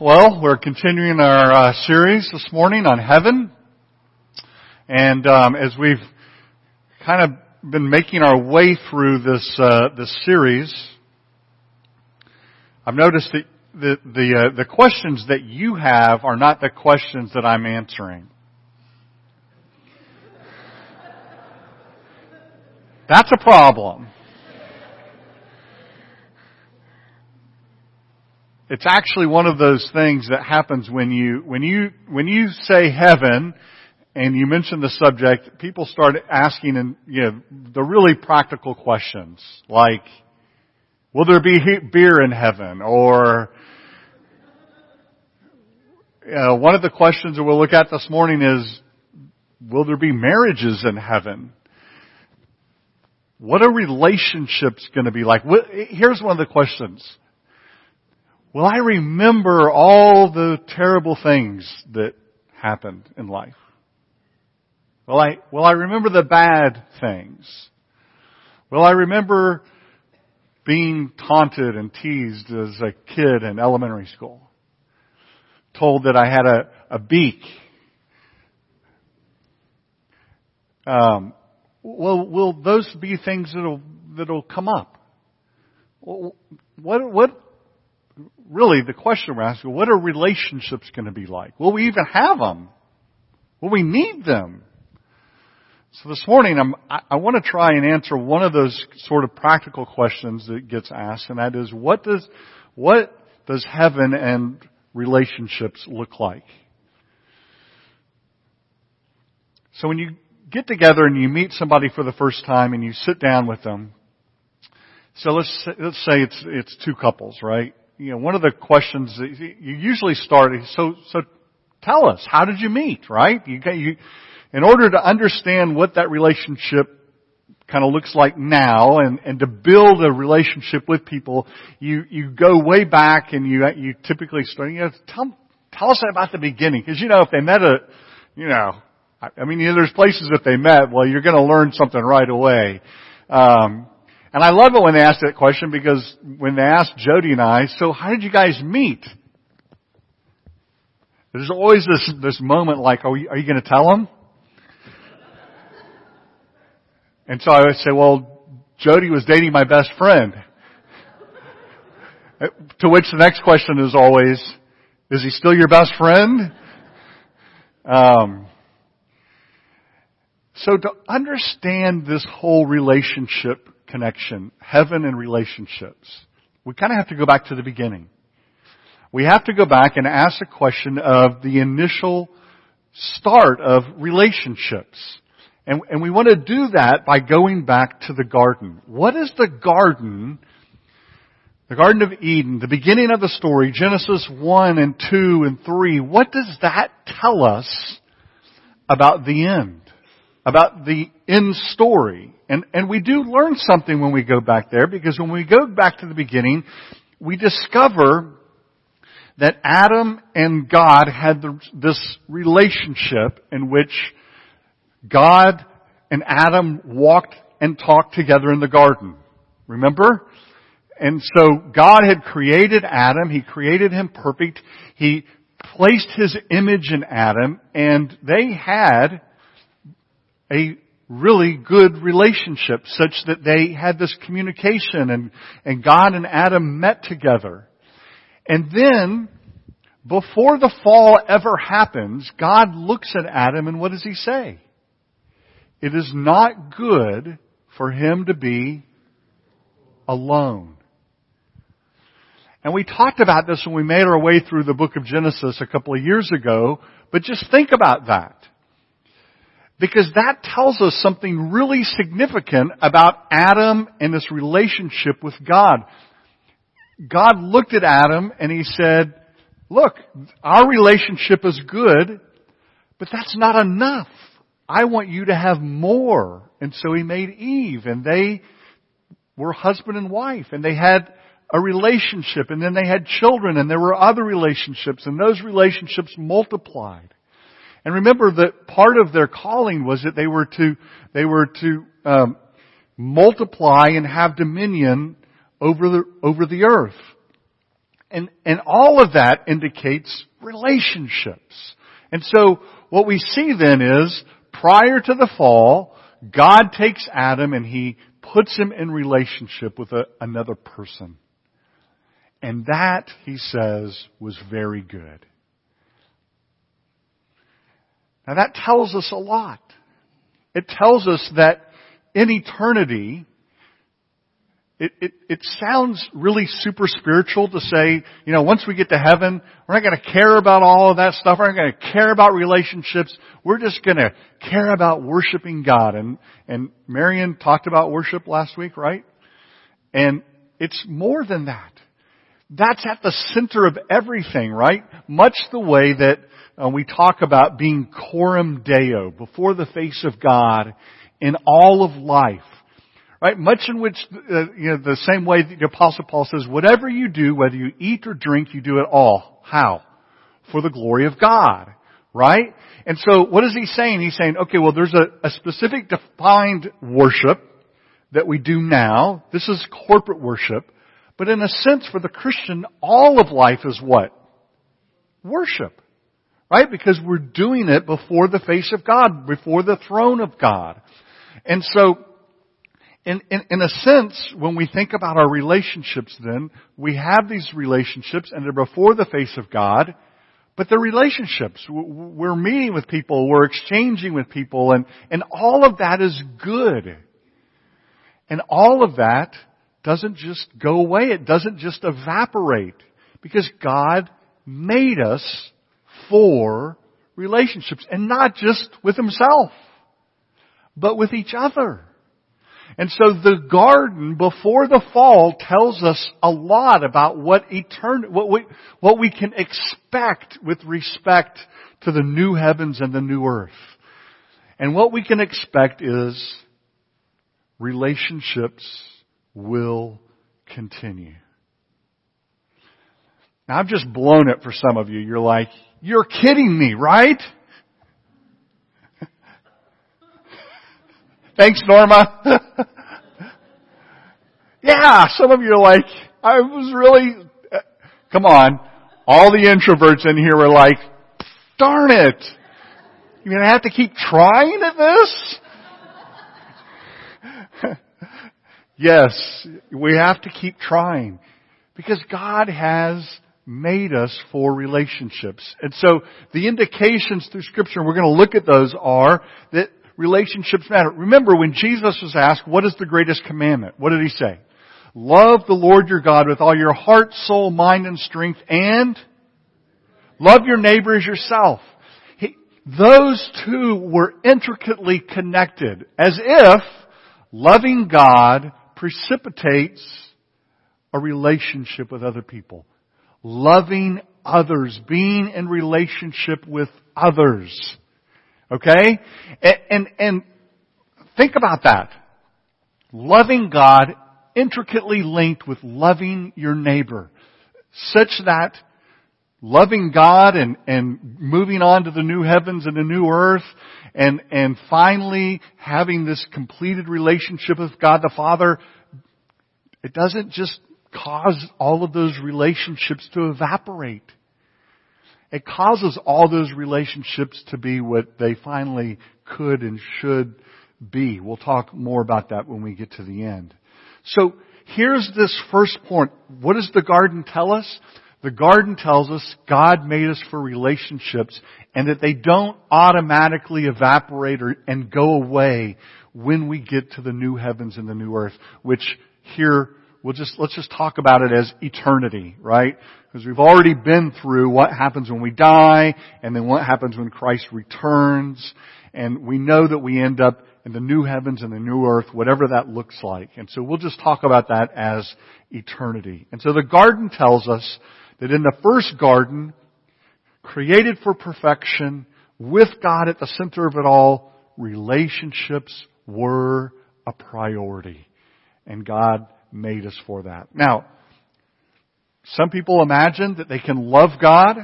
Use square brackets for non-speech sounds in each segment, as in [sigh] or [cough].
Well, we're continuing our uh, series this morning on heaven, and um, as we've kind of been making our way through this uh, this series, I've noticed that the the, uh, the questions that you have are not the questions that I'm answering. That's a problem. It's actually one of those things that happens when you, when you, when you say heaven and you mention the subject, people start asking and, you know, the really practical questions like, will there be beer in heaven? Or, uh, one of the questions that we'll look at this morning is, will there be marriages in heaven? What are relationships going to be like? Here's one of the questions. Will I remember all the terrible things that happened in life? Will I, will I remember the bad things? Will I remember being taunted and teased as a kid in elementary school? Told that I had a, a beak. Um, well, will those be things that'll, that'll come up? What, what, really the question we're asking, what are relationships going to be like? Will we even have them? Will we need them? So this morning, I'm, I, I want to try and answer one of those sort of practical questions that gets asked, and that is, what does, what does heaven and relationships look like? So when you get together and you meet somebody for the first time and you sit down with them, so let's let's say it's it's two couples, right? You know, one of the questions that you usually start is, so, so tell us, how did you meet, right? You, you, in order to understand what that relationship kind of looks like now and, and to build a relationship with people, you, you go way back and you, you typically start, you know, tell, tell us about the beginning. Cause you know, if they met a, you know, I mean, you know, there's places that they met, well, you're gonna learn something right away. Um, and I love it when they ask that question because when they ask Jody and I, so how did you guys meet? There's always this, this moment like, are you, are you going to tell them? And so I would say, well, Jody was dating my best friend. to which the next question is always, is he still your best friend? Um, so to understand this whole relationship connection, heaven and relationships, we kind of have to go back to the beginning. We have to go back and ask the question of the initial start of relationships. And, and we want to do that by going back to the garden. What is the garden? The Garden of Eden, the beginning of the story, Genesis 1 and 2 and 3, what does that tell us about the end? About the end story? And, and we do learn something when we go back there because when we go back to the beginning, we discover that Adam and God had the, this relationship in which God and Adam walked and talked together in the garden. Remember? And so God had created Adam. He created him perfect. He placed his image in Adam and they had a really good relationship such that they had this communication and, and God and Adam met together. And then, before the fall ever happens, God looks at Adam and what does he say? It is not good for him to be alone. And we talked about this when we made our way through the book of Genesis a couple of years ago, but just think about that. Because that tells us something really significant about Adam and this relationship with God. God looked at Adam and he said, look, our relationship is good, but that's not enough. I want you to have more. And so he made Eve and they were husband and wife and they had a relationship and then they had children and there were other relationships and those relationships multiplied. And remember that part of their calling was that they were to, they were to um, multiply and have dominion over the, over the earth. And, and all of that indicates relationships. And so what we see then is prior to the fall, God takes Adam and he puts him in relationship with a, another person. And that, he says, was very good. Now that tells us a lot. It tells us that in eternity, it, it, it sounds really super spiritual to say, you know, once we get to heaven, we're not going to care about all of that stuff. We're not going to care about relationships. We're just going to care about worshiping God. And, and Marion talked about worship last week, right? And it's more than that. That's at the center of everything, right? Much the way that uh, we talk about being coram deo, before the face of God in all of life. Right? Much in which, uh, you know, the same way the apostle Paul says, whatever you do, whether you eat or drink, you do it all. How? For the glory of God. Right? And so what is he saying? He's saying, okay, well there's a, a specific defined worship that we do now. This is corporate worship. But in a sense, for the Christian, all of life is what? Worship. Right? Because we're doing it before the face of God, before the throne of God. And so, in, in, in a sense, when we think about our relationships then, we have these relationships and they're before the face of God, but they're relationships. We're meeting with people, we're exchanging with people, and, and all of that is good. And all of that doesn't just go away. It doesn't just evaporate. Because God made us for relationships. And not just with Himself, but with each other. And so the garden before the fall tells us a lot about what etern- what we, what we can expect with respect to the new heavens and the new earth. And what we can expect is relationships will continue. Now I've just blown it for some of you. You're like, you're kidding me, right? [laughs] Thanks, Norma. [laughs] yeah, some of you are like, I was really, uh, come on. All the introverts in here were like, darn it. You're gonna have to keep trying at this? [laughs] yes, we have to keep trying. Because God has made us for relationships. And so the indications through scripture, and we're going to look at those, are that relationships matter. Remember when Jesus was asked, what is the greatest commandment? What did he say? Love the Lord your God with all your heart, soul, mind, and strength, and love your neighbor as yourself. He, those two were intricately connected, as if loving God precipitates a relationship with other people loving others, being in relationship with others. Okay? And, and, and think about that. Loving God intricately linked with loving your neighbor. Such that loving God and, and moving on to the new heavens and the new earth and, and finally having this completed relationship with God the Father, it doesn't just cause all of those relationships to evaporate. It causes all those relationships to be what they finally could and should be. We'll talk more about that when we get to the end. So here's this first point. What does the garden tell us? The garden tells us God made us for relationships and that they don't automatically evaporate or, and go away when we get to the new heavens and the new earth, which here we'll just, let's just talk about it as eternity, right? Because we've already been through what happens when we die, and then what happens when Christ returns, and we know that we end up in the new heavens and the new earth, whatever that looks like. And so we'll just talk about that as eternity. And so the garden tells us that in the first garden, created for perfection, with God at the center of it all, relationships were a priority. And God made us for that. Now, some people imagine that they can love God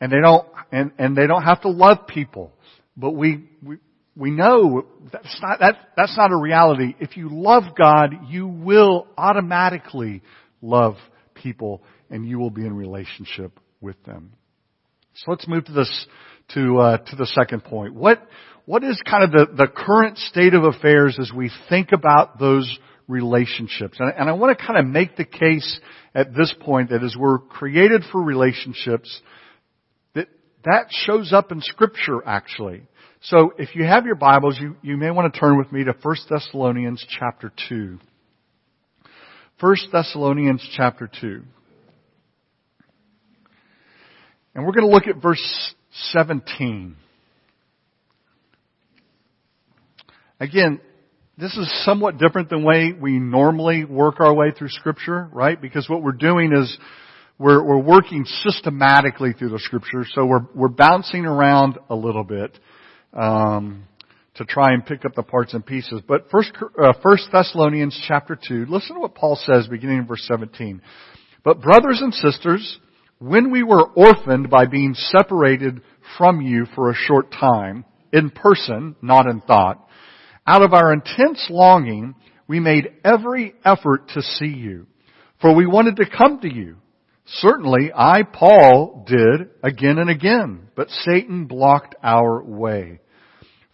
and they don't, and, and they don't have to love people. But we, we, we know that's not, that, that's not a reality. If you love God, you will automatically love people and you will be in relationship with them. So let's move to this, to, uh, to the second point. What, what is kind of the, the current state of affairs as we think about those relationships? And, and I want to kind of make the case at this point that as we're created for relationships, that that shows up in scripture actually. So if you have your Bibles, you, you may want to turn with me to 1 Thessalonians chapter 2. 1 Thessalonians chapter 2. And we're going to look at verse 17. Again, this is somewhat different than the way we normally work our way through scripture, right? Because what we're doing is we're, we're working systematically through the scripture, so we're, we're bouncing around a little bit, um, to try and pick up the parts and pieces. But first, uh, first Thessalonians chapter 2, listen to what Paul says beginning in verse 17. But brothers and sisters, when we were orphaned by being separated from you for a short time, in person, not in thought, out of our intense longing, we made every effort to see you. For we wanted to come to you. Certainly, I, Paul, did again and again, but Satan blocked our way.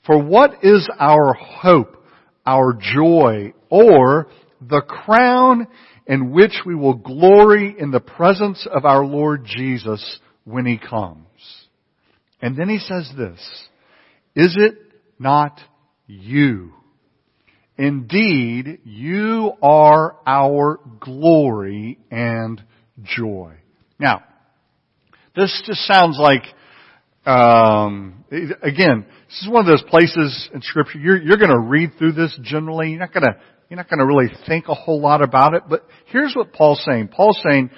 For what is our hope, our joy, or the crown in which we will glory in the presence of our Lord Jesus when He comes? And then He says this, Is it not you. Indeed, you are our glory and joy. Now, this just sounds like, um, again, this is one of those places in Scripture you're, you're going to read through this generally. You're not going to you're not going to really think a whole lot about it. But here's what Paul's saying. Paul's saying,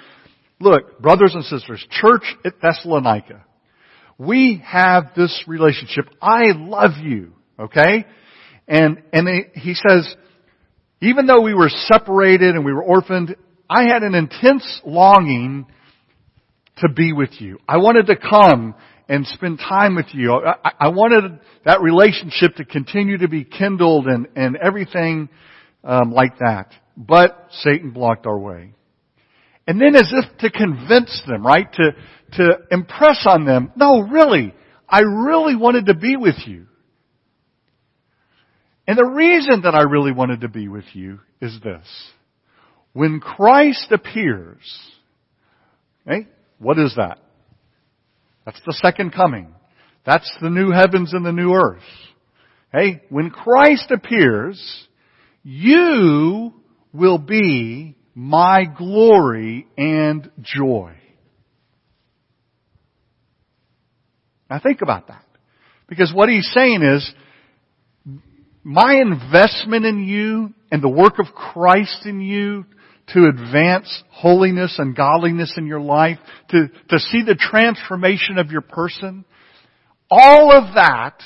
look, brothers and sisters, church at Thessalonica, we have this relationship. I love you. Okay? And, and he says, even though we were separated and we were orphaned, I had an intense longing to be with you. I wanted to come and spend time with you. I, I wanted that relationship to continue to be kindled and, and everything um, like that. But Satan blocked our way. And then as if to convince them, right? To, to impress on them, no, really, I really wanted to be with you. And the reason that I really wanted to be with you is this. When Christ appears, okay, what is that? That's the second coming. That's the new heavens and the new earth. Hey, when Christ appears, you will be my glory and joy. Now think about that. Because what he's saying is, my investment in you and the work of Christ in you to advance holiness and godliness in your life, to, to see the transformation of your person, all of that,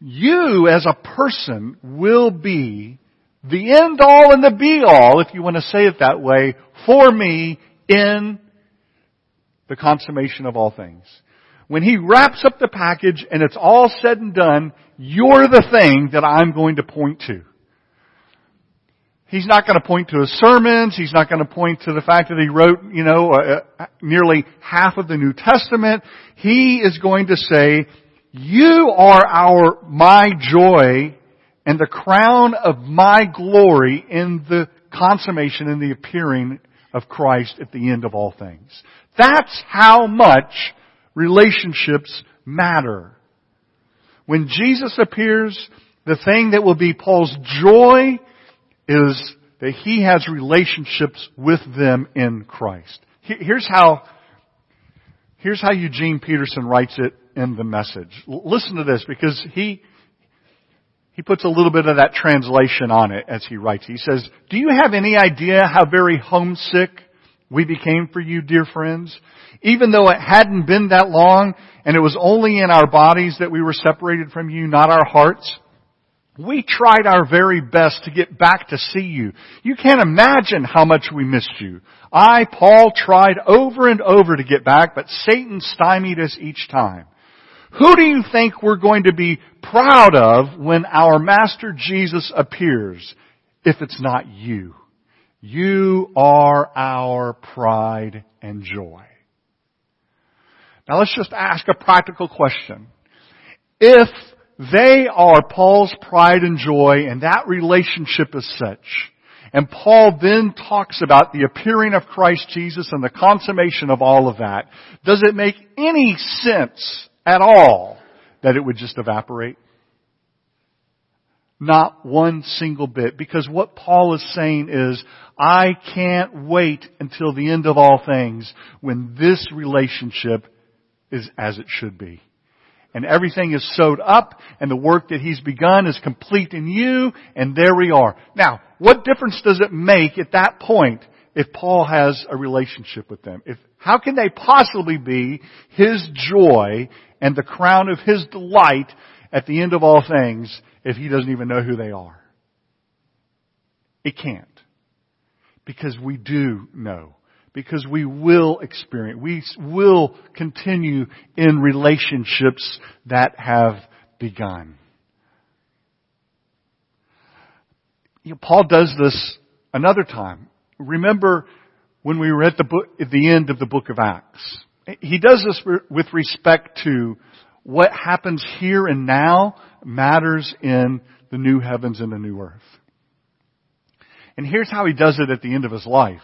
you as a person will be the end all and the be all, if you want to say it that way, for me in the consummation of all things. When he wraps up the package and it's all said and done, you're the thing that I'm going to point to. He's not going to point to his sermons. He's not going to point to the fact that he wrote, you know, uh, uh, nearly half of the New Testament. He is going to say, you are our, my joy and the crown of my glory in the consummation and the appearing of Christ at the end of all things. That's how much relationships matter. When Jesus appears, the thing that will be Paul's joy is that he has relationships with them in Christ. Here's how, here's how Eugene Peterson writes it in the message. Listen to this because he, he puts a little bit of that translation on it as he writes. He says, do you have any idea how very homesick we became for you, dear friends? Even though it hadn't been that long and it was only in our bodies that we were separated from you, not our hearts. We tried our very best to get back to see you. You can't imagine how much we missed you. I, Paul, tried over and over to get back, but Satan stymied us each time. Who do you think we're going to be proud of when our Master Jesus appears, if it's not you? You are our pride and joy. Now let's just ask a practical question. If they are Paul's pride and joy and that relationship is such, and Paul then talks about the appearing of Christ Jesus and the consummation of all of that, does it make any sense at all that it would just evaporate? Not one single bit. Because what Paul is saying is, I can't wait until the end of all things when this relationship is as it should be. And everything is sewed up and the work that he's begun is complete in you and there we are. Now, what difference does it make at that point if Paul has a relationship with them? If, how can they possibly be his joy and the crown of his delight at the end of all things if he doesn't even know who they are? It can't. Because we do know. Because we will experience, we will continue in relationships that have begun. You know, Paul does this another time. Remember when we were at the book, at the end of the book of Acts. He does this with respect to what happens here and now matters in the new heavens and the new earth. And here's how he does it at the end of his life.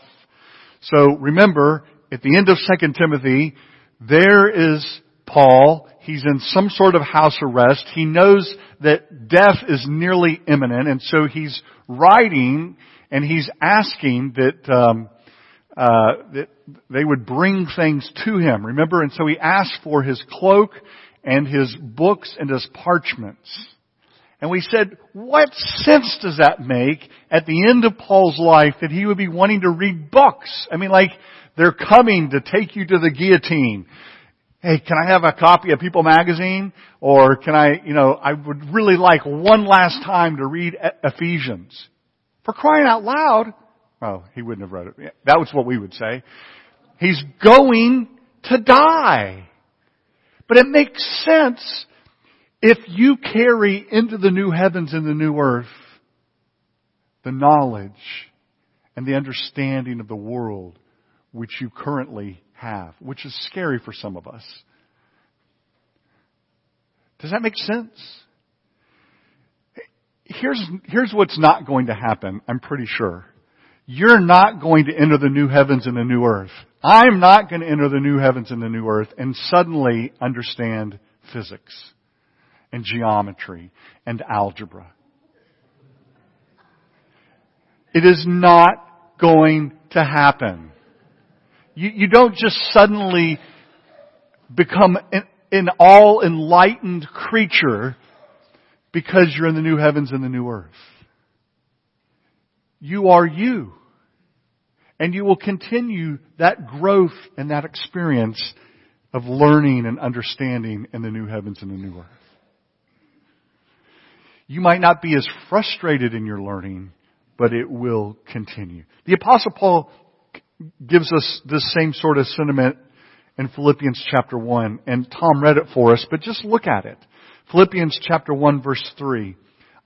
So remember, at the end of 2 Timothy, there is Paul. He's in some sort of house arrest. He knows that death is nearly imminent, and so he's writing and he's asking that um, uh, that they would bring things to him. Remember, and so he asked for his cloak and his books and his parchments. And we said, what sense does that make at the end of Paul's life that he would be wanting to read books? I mean, like, they're coming to take you to the guillotine. Hey, can I have a copy of People magazine? Or can I, you know, I would really like one last time to read Ephesians. For crying out loud, well, he wouldn't have read it. That was what we would say. He's going to die. But it makes sense if you carry into the new heavens and the new earth the knowledge and the understanding of the world which you currently have, which is scary for some of us. Does that make sense? Here's, here's what's not going to happen, I'm pretty sure. You're not going to enter the new heavens and the new earth. I'm not going to enter the new heavens and the new earth and suddenly understand physics and geometry and algebra. It is not going to happen. You, you don't just suddenly become an, an all enlightened creature because you're in the new heavens and the new earth. You are you. And you will continue that growth and that experience of learning and understanding in the new heavens and the new earth. You might not be as frustrated in your learning, but it will continue. The apostle Paul gives us this same sort of sentiment in Philippians chapter 1, and Tom read it for us, but just look at it. Philippians chapter 1 verse 3.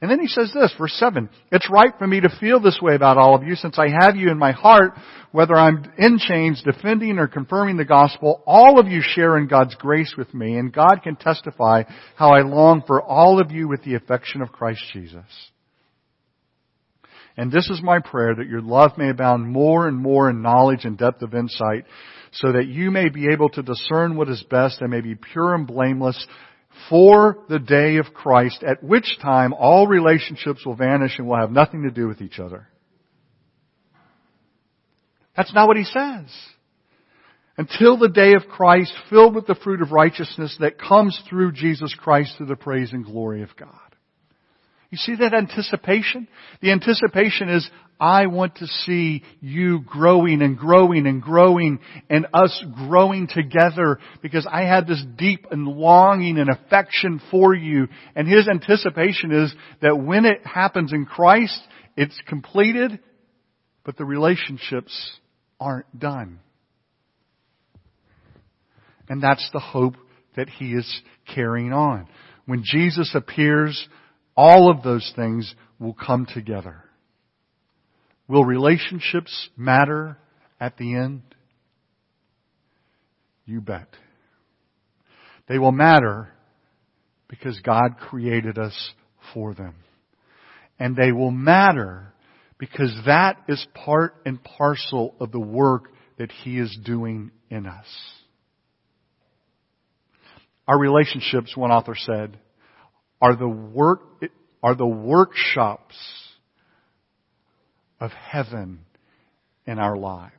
And then he says this, verse 7, It's right for me to feel this way about all of you since I have you in my heart, whether I'm in chains, defending or confirming the gospel, all of you share in God's grace with me, and God can testify how I long for all of you with the affection of Christ Jesus. And this is my prayer that your love may abound more and more in knowledge and depth of insight, so that you may be able to discern what is best and may be pure and blameless for the day of Christ, at which time all relationships will vanish and will have nothing to do with each other. That's not what he says. Until the day of Christ, filled with the fruit of righteousness that comes through Jesus Christ to the praise and glory of God. You see that anticipation? The anticipation is, I want to see you growing and growing and growing and us growing together because I had this deep and longing and affection for you. And his anticipation is that when it happens in Christ, it's completed, but the relationships aren't done. And that's the hope that he is carrying on. When Jesus appears, all of those things will come together. Will relationships matter at the end? You bet. They will matter because God created us for them. And they will matter because that is part and parcel of the work that He is doing in us. Our relationships, one author said, are the work, are the workshops of heaven in our lives.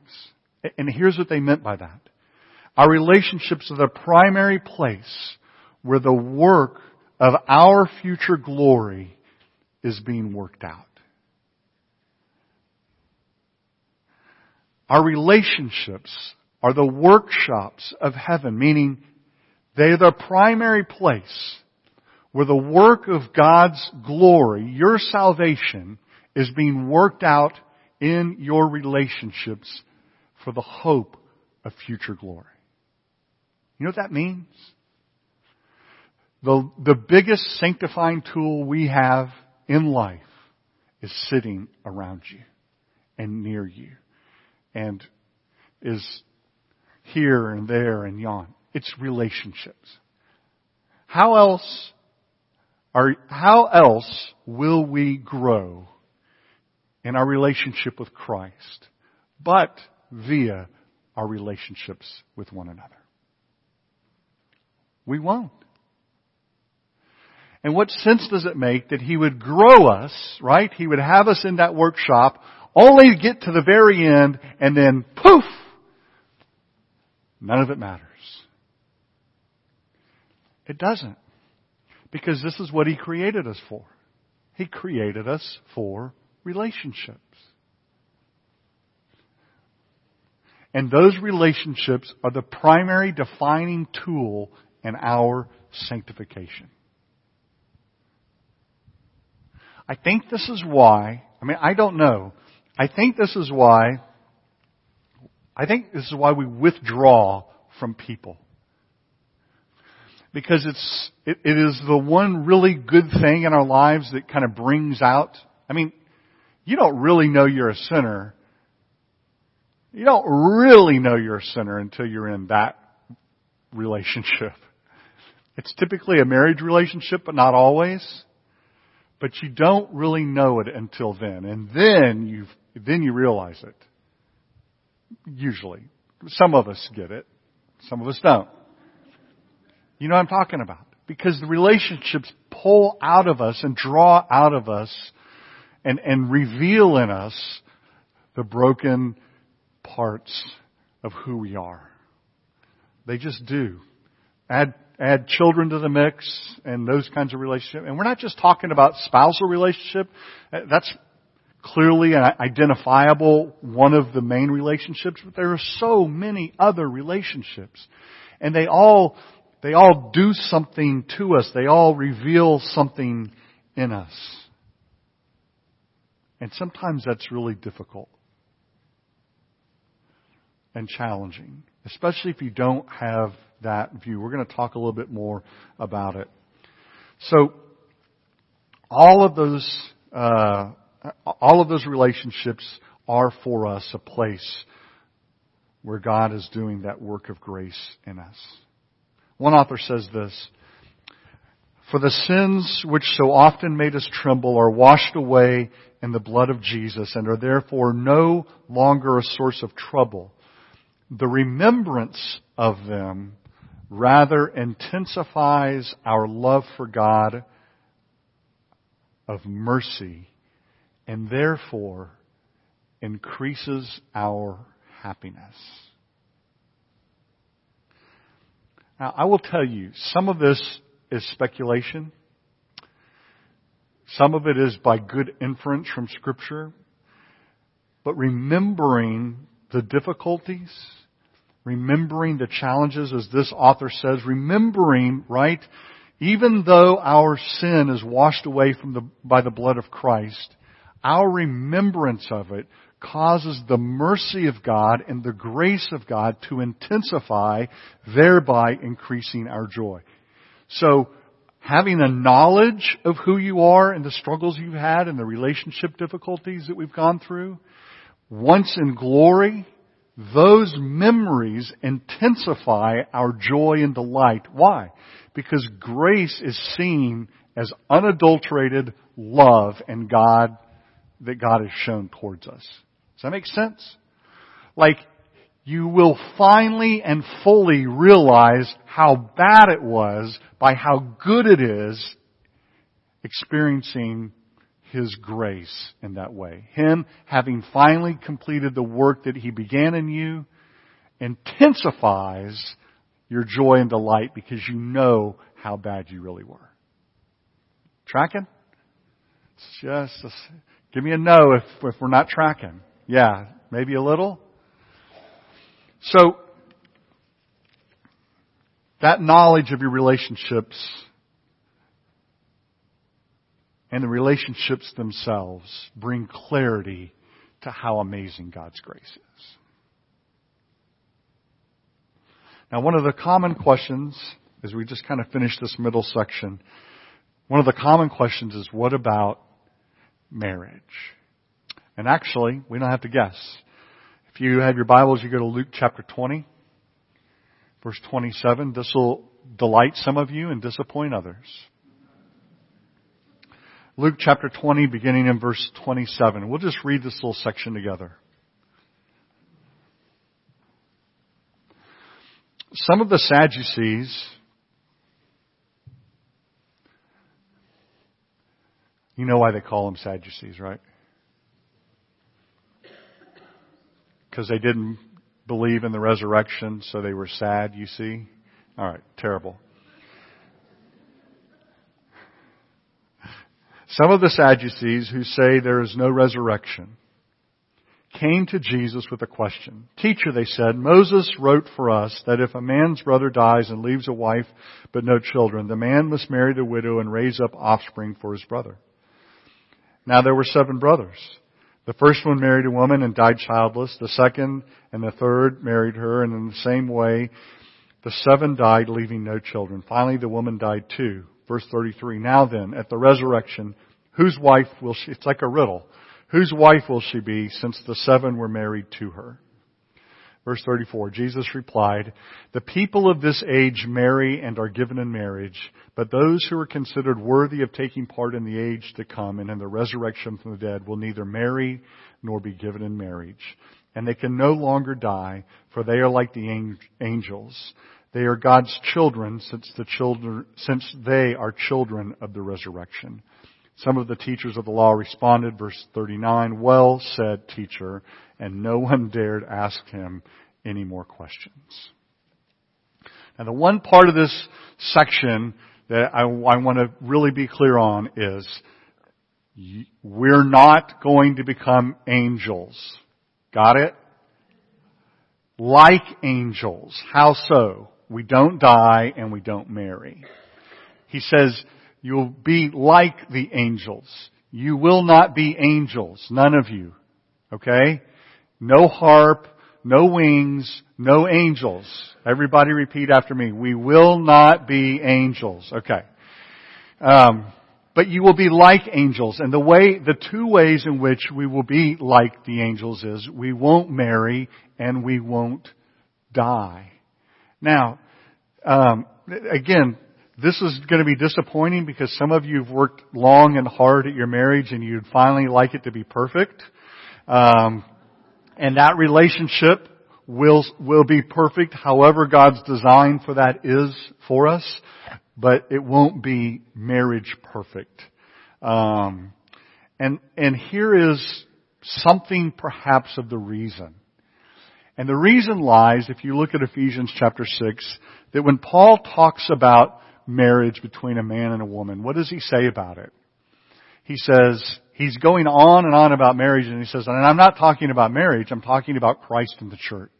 And here's what they meant by that. Our relationships are the primary place where the work of our future glory is being worked out. Our relationships are the workshops of heaven, meaning they're the primary place where the work of God's glory, your salvation, is being worked out in your relationships for the hope of future glory. You know what that means? The, the biggest sanctifying tool we have in life is sitting around you and near you and is here and there and yon. It's relationships. How else are, how else will we grow in our relationship with Christ, but via our relationships with one another? We won't. And what sense does it make that He would grow us, right? He would have us in that workshop only to get to the very end and then poof! None of it matters. It doesn't. Because this is what He created us for. He created us for relationships. And those relationships are the primary defining tool in our sanctification. I think this is why, I mean, I don't know. I think this is why, I think this is why we withdraw from people because it's, it, it is the one really good thing in our lives that kind of brings out, I mean, you don't really know you're a sinner. You don't really know you're a sinner until you're in that relationship. It's typically a marriage relationship, but not always. But you don't really know it until then. And then you then you realize it. Usually. Some of us get it. Some of us don't. You know what I'm talking about. Because the relationships pull out of us and draw out of us and, and reveal in us the broken parts of who we are. They just do. Add, add children to the mix and those kinds of relationships. And we're not just talking about spousal relationship. Uh, that's clearly an identifiable one of the main relationships, but there are so many other relationships. And they all they all do something to us. They all reveal something in us. And sometimes that's really difficult and challenging, especially if you don't have that view. We're going to talk a little bit more about it. So, all of those, uh, all of those relationships are for us a place where God is doing that work of grace in us. One author says this, For the sins which so often made us tremble are washed away in the blood of Jesus and are therefore no longer a source of trouble. The remembrance of them rather intensifies our love for God of mercy and therefore increases our happiness. Now, I will tell you, some of this is speculation. Some of it is by good inference from scripture. But remembering the difficulties, remembering the challenges, as this author says, remembering, right, even though our sin is washed away from the, by the blood of Christ, our remembrance of it causes the mercy of God and the grace of God to intensify, thereby increasing our joy. So, having a knowledge of who you are and the struggles you've had and the relationship difficulties that we've gone through, once in glory, those memories intensify our joy and delight. Why? Because grace is seen as unadulterated love and God that God has shown towards us. Does that make sense? Like, you will finally and fully realize how bad it was by how good it is experiencing His grace in that way. Him having finally completed the work that He began in you intensifies your joy and delight because you know how bad you really were. Tracking? It's just, a, give me a no if, if we're not tracking. Yeah, maybe a little. So, that knowledge of your relationships and the relationships themselves bring clarity to how amazing God's grace is. Now, one of the common questions, as we just kind of finish this middle section, one of the common questions is what about marriage? And actually, we don't have to guess. If you have your Bibles, you go to Luke chapter 20, verse 27. This will delight some of you and disappoint others. Luke chapter 20, beginning in verse 27. We'll just read this little section together. Some of the Sadducees, you know why they call them Sadducees, right? Because they didn't believe in the resurrection, so they were sad, you see? Alright, terrible. Some of the Sadducees who say there is no resurrection came to Jesus with a question. Teacher, they said, Moses wrote for us that if a man's brother dies and leaves a wife but no children, the man must marry the widow and raise up offspring for his brother. Now there were seven brothers. The first one married a woman and died childless. The second and the third married her, and in the same way, the seven died, leaving no children. Finally, the woman died too. Verse 33. Now then, at the resurrection, whose wife will she, it's like a riddle. Whose wife will she be since the seven were married to her? Verse 34, Jesus replied, The people of this age marry and are given in marriage, but those who are considered worthy of taking part in the age to come and in the resurrection from the dead will neither marry nor be given in marriage. And they can no longer die, for they are like the angels. They are God's children since the children, since they are children of the resurrection. Some of the teachers of the law responded, verse 39, well said teacher, and no one [laughs] dared ask him any more questions. Now the one part of this section that I, I want to really be clear on is we're not going to become angels. Got it? Like angels. How so? We don't die and we don't marry. He says, You'll be like the angels. You will not be angels. None of you. Okay? No harp, no wings, no angels. Everybody repeat after me. We will not be angels. Okay. Um, but you will be like angels. And the way, the two ways in which we will be like the angels is we won't marry and we won't die. Now, um, again, this is going to be disappointing because some of you have worked long and hard at your marriage and you'd finally like it to be perfect. Um, and that relationship will, will be perfect however God's design for that is for us, but it won't be marriage perfect. Um, and, and here is something perhaps of the reason. And the reason lies, if you look at Ephesians chapter 6, that when Paul talks about marriage between a man and a woman. What does he say about it? He says, he's going on and on about marriage and he says, and I'm not talking about marriage, I'm talking about Christ and the church.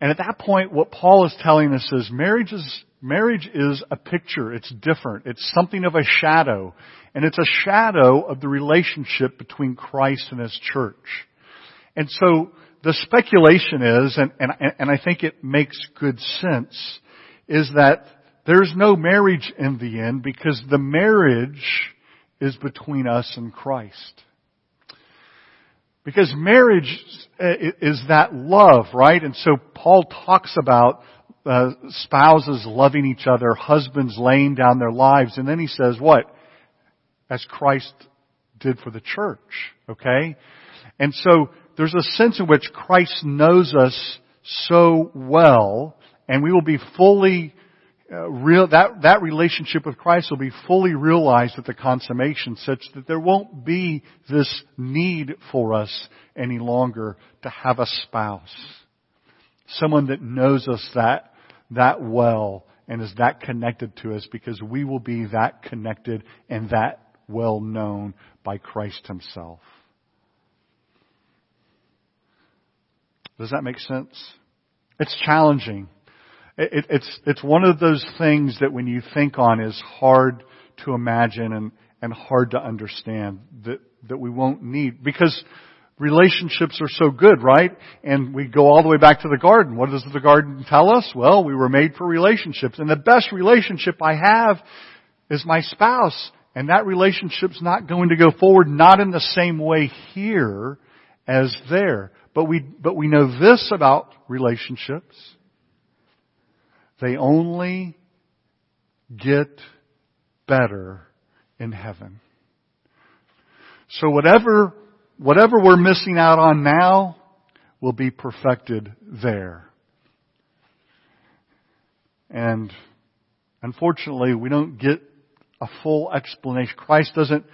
And at that point, what Paul is telling us is marriage is, marriage is a picture. It's different. It's something of a shadow. And it's a shadow of the relationship between Christ and His church. And so, the speculation is, and, and, and I think it makes good sense, is that there's no marriage in the end because the marriage is between us and Christ. Because marriage uh, is that love, right? And so Paul talks about uh, spouses loving each other, husbands laying down their lives, and then he says what? As Christ did for the church, okay? And so there's a sense in which Christ knows us so well, and we will be fully uh, real, that, that relationship with Christ will be fully realized at the consummation such that there won't be this need for us any longer to have a spouse. Someone that knows us that, that well and is that connected to us because we will be that connected and that well known by Christ Himself. Does that make sense? It's challenging. It, it's, it's one of those things that when you think on is hard to imagine and, and hard to understand that, that we won't need because relationships are so good, right? And we go all the way back to the garden. What does the garden tell us? Well, we were made for relationships and the best relationship I have is my spouse and that relationship's not going to go forward not in the same way here as there. But we, but we know this about relationships. They only get better in heaven. So whatever, whatever we're missing out on now will be perfected there. And unfortunately, we don't get a full explanation. Christ doesn't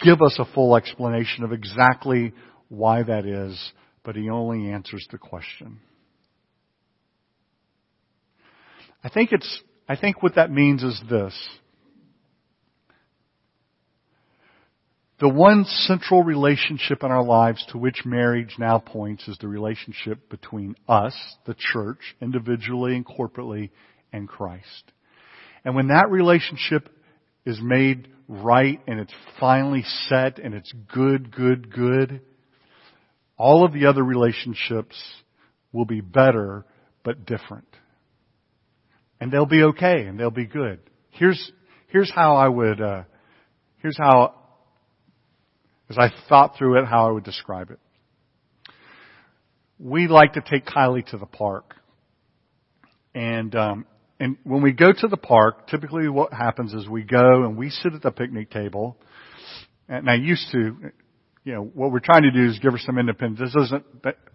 give us a full explanation of exactly why that is, but he only answers the question. I think it's, I think what that means is this. The one central relationship in our lives to which marriage now points is the relationship between us, the church, individually and corporately, and Christ. And when that relationship is made right and it's finally set and it's good, good, good, all of the other relationships will be better but different and they'll be okay and they'll be good. Here's, here's how I would, uh, here's how, as I thought through it, how I would describe it. We like to take Kylie to the park. And, um, and when we go to the park, typically what happens is we go and we sit at the picnic table. And I used to, you know, what we're trying to do is give her some independence. This isn't,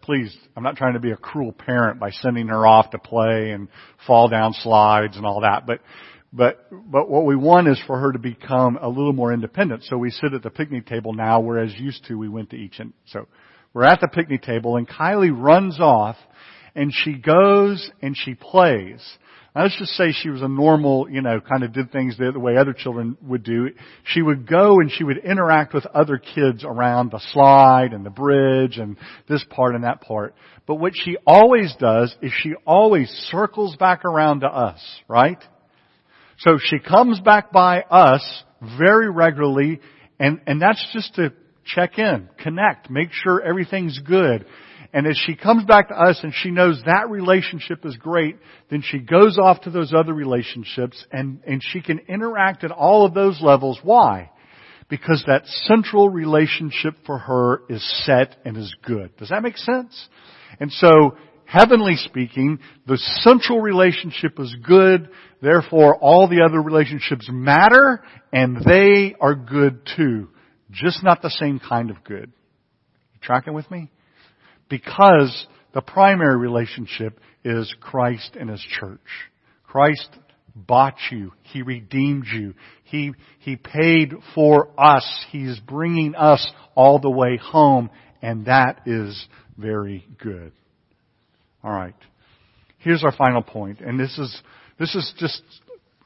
please, I'm not trying to be a cruel parent by sending her off to play and fall down slides and all that, but, but, but what we want is for her to become a little more independent. So we sit at the picnic table now, whereas used to we went to each and, so we're at the picnic table and Kylie runs off and she goes and she plays. Now, let's just say she was a normal, you know, kind of did things the, the way other children would do. She would go and she would interact with other kids around the slide and the bridge and this part and that part. But what she always does is she always circles back around to us, right? So she comes back by us very regularly and, and that's just to check in, connect, make sure everything's good. And as she comes back to us and she knows that relationship is great, then she goes off to those other relationships and, and she can interact at all of those levels. Why? Because that central relationship for her is set and is good. Does that make sense? And so, heavenly speaking, the central relationship is good, therefore all the other relationships matter, and they are good too. Just not the same kind of good. You tracking with me? Because the primary relationship is Christ and His church. Christ bought you. He redeemed you. He, He paid for us. He is bringing us all the way home, and that is very good. Alright. Here's our final point, and this is, this is just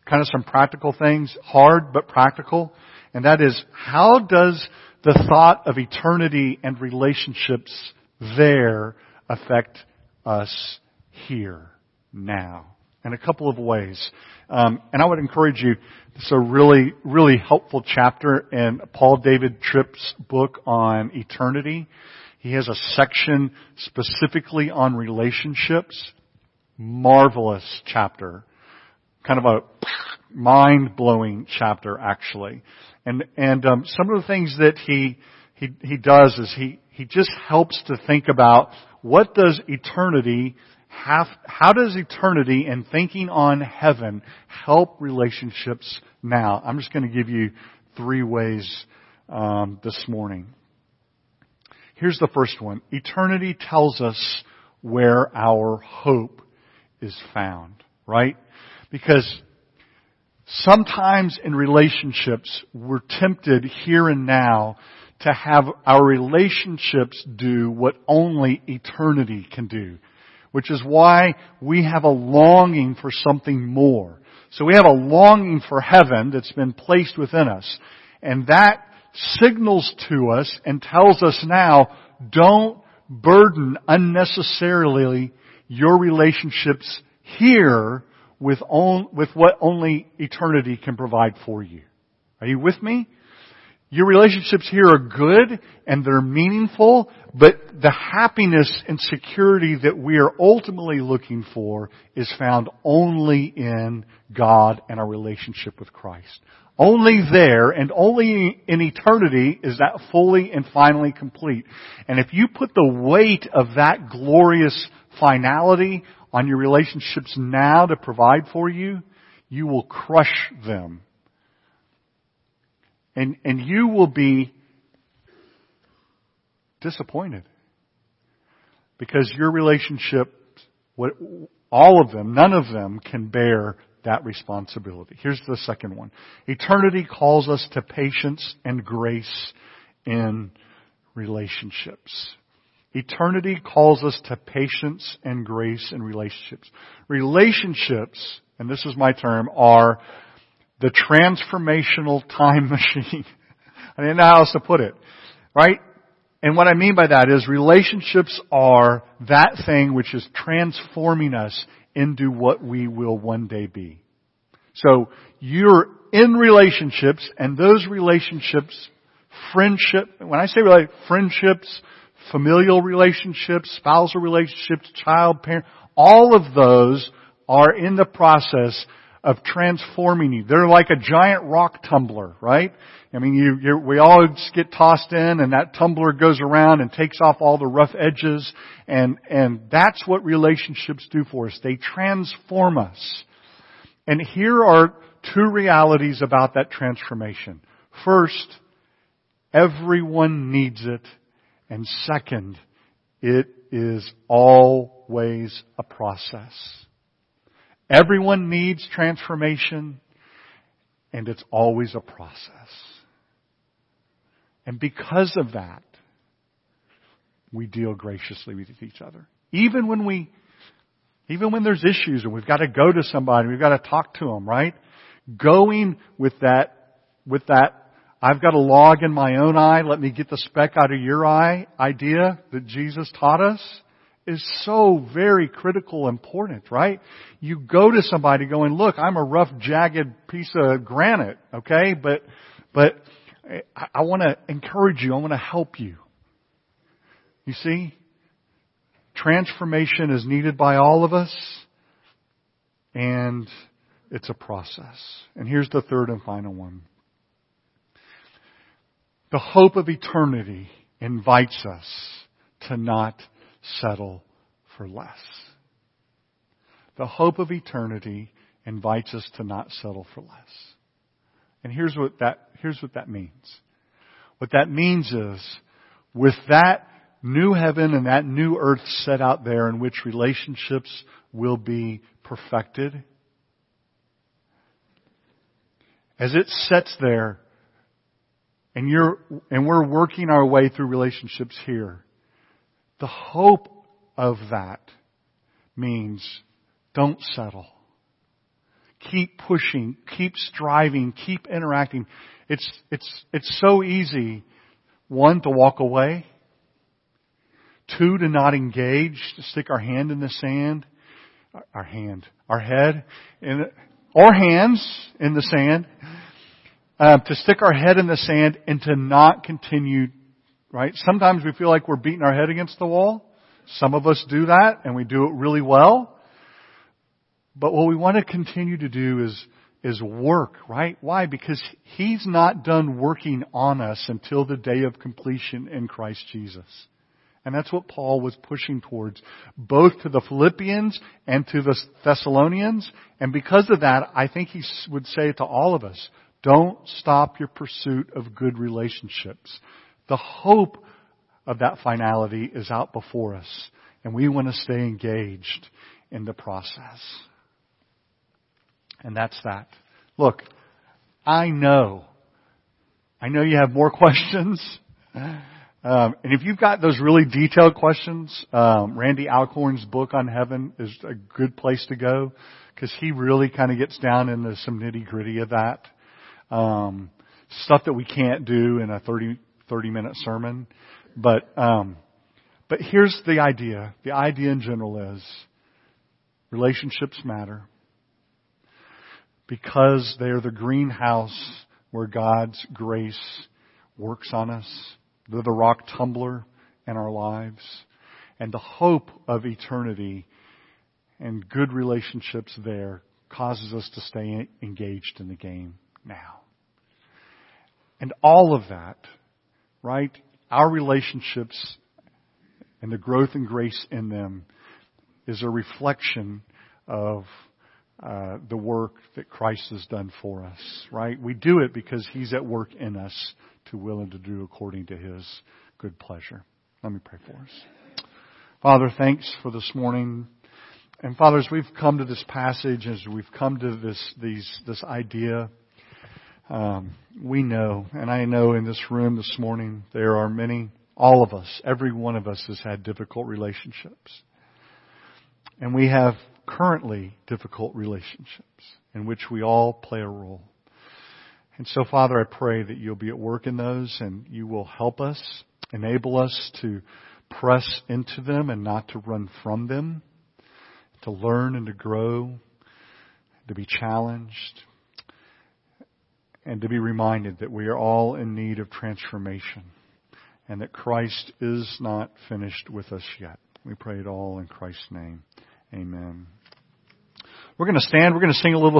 kind of some practical things, hard but practical. And that is, how does the thought of eternity and relationships there affect us here, now? In a couple of ways. Um, and I would encourage you, it's a really, really helpful chapter in Paul David Tripp's book on eternity. He has a section specifically on relationships. Marvelous chapter. Kind of a mind-blowing chapter, actually. And, and, um, some of the things that he, he, he does is he, he just helps to think about what does eternity have, how does eternity and thinking on heaven help relationships now? I'm just going to give you three ways um, this morning. Here's the first one. Eternity tells us where our hope is found, right? Because sometimes in relationships, we're tempted here and now to have our relationships do what only eternity can do. Which is why we have a longing for something more. So we have a longing for heaven that's been placed within us. And that signals to us and tells us now, don't burden unnecessarily your relationships here with, on, with what only eternity can provide for you. Are you with me? Your relationships here are good and they're meaningful, but the happiness and security that we are ultimately looking for is found only in God and our relationship with Christ. Only there and only in eternity is that fully and finally complete. And if you put the weight of that glorious finality on your relationships now to provide for you, you will crush them. And, and you will be disappointed. Because your relationship, what, all of them, none of them can bear that responsibility. Here's the second one. Eternity calls us to patience and grace in relationships. Eternity calls us to patience and grace in relationships. Relationships, and this is my term, are the transformational time [laughs] machine. I didn't know how else to put it. Right? And what I mean by that is relationships are that thing which is transforming us into what we will one day be. So you're in relationships and those relationships, friendship, when I say friendships, familial relationships, spousal relationships, child, parent, all of those are in the process of transforming you. They're like a giant rock tumbler, right? I mean, you, you, we all get tossed in and that tumbler goes around and takes off all the rough edges and, and that's what relationships do for us. They transform us. And here are two realities about that transformation. First, everyone needs it. And second, it is always a process. Everyone needs transformation, and it's always a process. And because of that, we deal graciously with each other. Even when we, even when there's issues and we've got to go to somebody, we've got to talk to them, right? Going with that, with that, I've got a log in my own eye, let me get the speck out of your eye idea that Jesus taught us is so very critical important, right? You go to somebody going, look, I'm a rough, jagged piece of granite, okay? But, but I, I want to encourage you. I want to help you. You see? Transformation is needed by all of us, and it's a process. And here's the third and final one. The hope of eternity invites us to not settle for less. The hope of eternity invites us to not settle for less. And here's what that, here's what that means. What that means is, with that new heaven and that new earth set out there in which relationships will be perfected, as it sets there, and you're, and we're working our way through relationships here, the hope of that means don't settle. keep pushing, keep striving, keep interacting. It's, it's, it's so easy, one, to walk away, two, to not engage, to stick our hand in the sand, our hand, our head, in, or hands in the sand, uh, to stick our head in the sand and to not continue, right? Sometimes we feel like we're beating our head against the wall. Some of us do that and we do it really well. But what we want to continue to do is, is work, right? Why? Because He's not done working on us until the day of completion in Christ Jesus. And that's what Paul was pushing towards, both to the Philippians and to the Thessalonians. And because of that, I think he would say to all of us, don't stop your pursuit of good relationships. The hope of that finality is out before us, and we want to stay engaged in the process. And that's that. Look, I know, I know you have more [laughs] questions. Um, and if you've got those really detailed questions, um, Randy Alcorn's book on heaven is a good place to go because he really kind of gets down into some nitty gritty of that. Um, stuff that we can't do in a 30, 30 minute sermon. But, um, but here's the idea. The idea in general is relationships matter because they're the greenhouse where God's grace works on us. They're the rock tumbler in our lives. And the hope of eternity and good relationships there causes us to stay engaged in the game now. And all of that, right? Our relationships and the growth and grace in them is a reflection of uh, the work that Christ has done for us, right? We do it because He's at work in us to will and to do according to His good pleasure. Let me pray for us. Father, thanks for this morning. And Father, as we've come to this passage, as we've come to this, these, this idea, um, we know, and I know in this room this morning, there are many, all of us, every one of us has had difficult relationships. And we have currently difficult relationships in which we all play a role. And so, Father, I pray that you'll be at work in those and you will help us, enable us to press into them and not to run from them, to learn and to grow, to be challenged, and to be reminded that we are all in need of transformation and that Christ is not finished with us yet. We pray it all in Christ's name. Amen. We're going to stand. We're going to sing a little